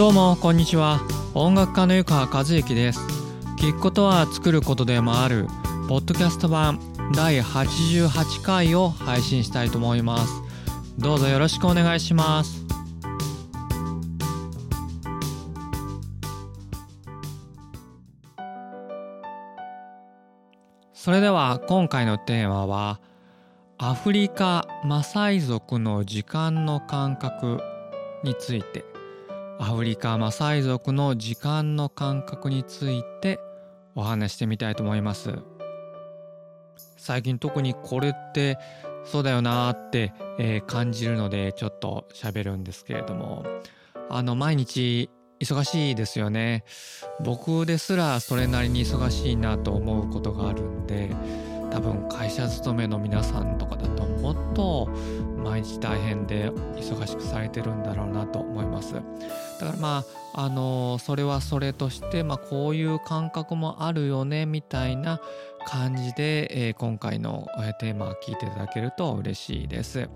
どうもこんにちは。音楽家の湯川和之です。聞くことは作ることでもある。ポッドキャスト版第88回を配信したいと思います。どうぞよろしくお願いします。それでは今回のテーマはアフリカマサイ族の時間の感覚について。アフリカマサイ族の時間の感覚についてお話してみたいと思います。最近特にこれってそうだよなーって、えー、感じるのでちょっと喋るんですけれども。あの毎日忙しいですよね。僕ですらそれなりに忙しいなと思うことがあるんで多分会社勤めの皆さんとかだともっと毎日大変で忙しくされてるんだろうなと思います。だからまああのそれはそれとして、まあ、こういう感覚もあるよねみたいな感じで、えー、今回のテーマを聞いていただけると嬉しいです。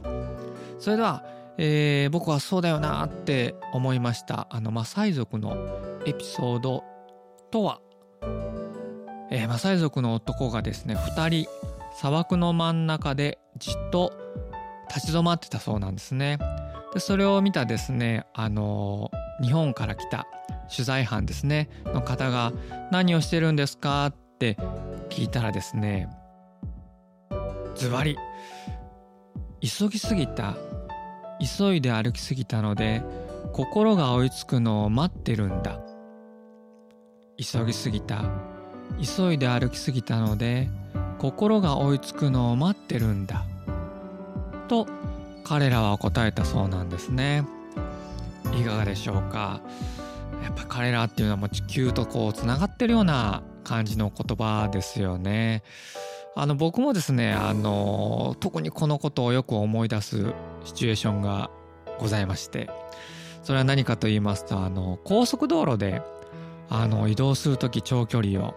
それでは、えー、僕はそうだよなって思いましたあのマサイ族のエピソードとはえー、マサイ族の男がですね2人砂漠の真ん中でじっと立ち止まってたそうなんですね。でそれを見たですねあの日本から来た取材班ですねの方が「何をしてるんですか?」って聞いたらですねズバリ急ぎすぎた急いで歩きすぎたので心が追いつくのを待ってるんだ急ぎすぎた急いで歩きすぎたので心が追いつくのを待ってるんだ。と彼らは答えたそうなんですね。いかがでしょうか？やっぱ彼らっていうのはもう地球とこうつながってるような感じの言葉ですよね。あの僕もですねあの特にこのことをよく思い出すシチュエーションがございまして。それは何かと言いますとあの高速道路であの移動する時長距離を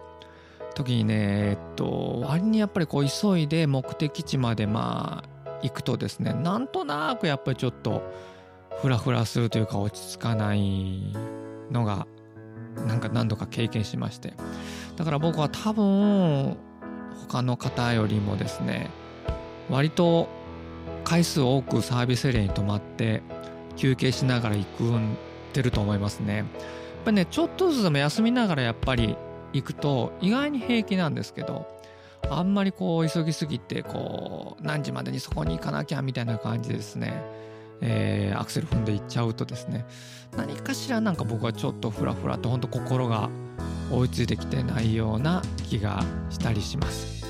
時にねえっと割にやっぱりこう急いで目的地までまあ行くとですねなんとなくやっぱりちょっとフラフラするというか落ち着かないのがなんか何度か経験しましてだから僕は多分他の方よりもですね割と回数多くサービスエリアに泊まって休憩しながら行くんてると思いますね。やっぱねちょっとずつでも休みながらやっぱり行くと意外に平気なんですけどあんまりこう急ぎすぎてこう何時までにそこに行かなきゃみたいな感じでですね、えー、アクセル踏んで行っちゃうとですね。何かしらなんか僕はちょっとフラフラと本当心が追いついてきてないような気がしたりします。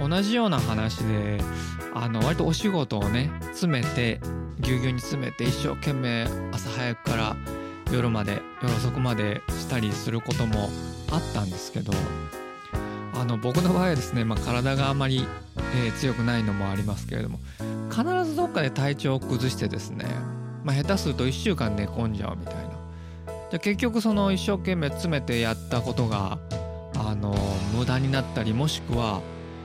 同じような話であの割とお仕事をね詰めてぎゅうぎゅうに詰めて一生懸命朝早くから夜まで夜遅くまでしたりすることもあったんですけどあの僕の場合はですね、まあ、体があまり、えー、強くないのもありますけれども必ずどっかで体調を崩してですね、まあ、下手すると1週間寝込んじゃうみたいな。で結局その一生懸命詰めてやったことがあの無駄になったりもしくは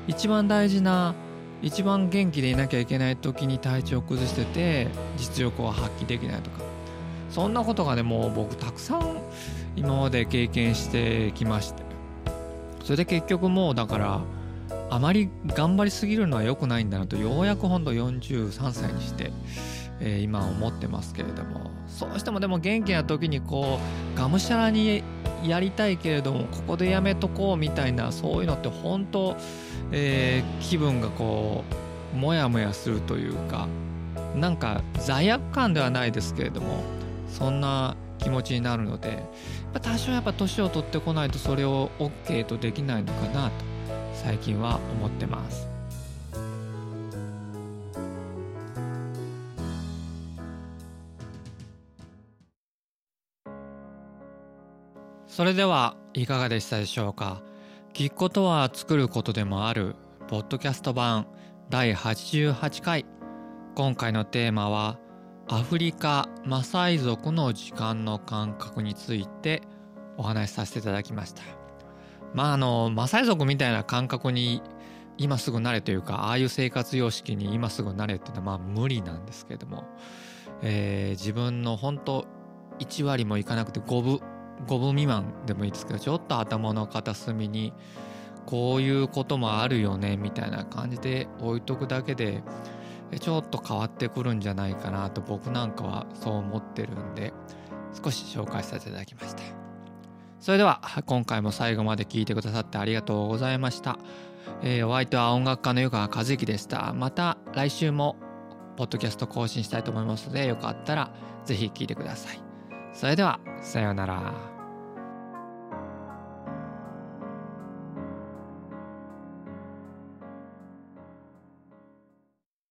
一番大事な一番元気でいなきゃいけない時に体調を崩してて実力を発揮できないとかそんなことがねもう僕たくさん今まで経験してきまして。それで結局もうだからあまり頑張りすぎるのは良くないんだなとようやくほんと43歳にして、えー、今思ってますけれども。そうしてもでも元気な時にこうがむしゃらにやりたいけれどもここでやめとこうみたいなそういうのって本当、えー、気分がこうモヤモヤするというかなんか罪悪感ではないですけれども。そんな気持ちになるので多少やっぱ年を取ってこないとそれを OK とできないのかなと最近は思ってます。それではいかがでしたでしょうか？聞くことは作ることでもあるポッドキャスト版第88回。今回のテーマはアフリカマサイ族の時間の感覚についてお話しさせていただきました。まああのマサイ族みたいな感覚に今すぐなれというかああいう生活様式に今すぐなれっていうのはまあ無理なんですけども、えー、自分の本当1割もいかなくて5分5分未満でもいいですけどちょっと頭の片隅にこういうこともあるよねみたいな感じで置いとくだけでちょっと変わってくるんじゃないかなと僕なんかはそう思ってるんで少し紹介させていただきました。それでは今回も最後まで聞いてくださってありがとうございました、えー、お相手は音楽家の湯川和之でした。また来週もポッドキャスト更新したいと思いますのでよかったらぜひ聞いてください。それではさようなら。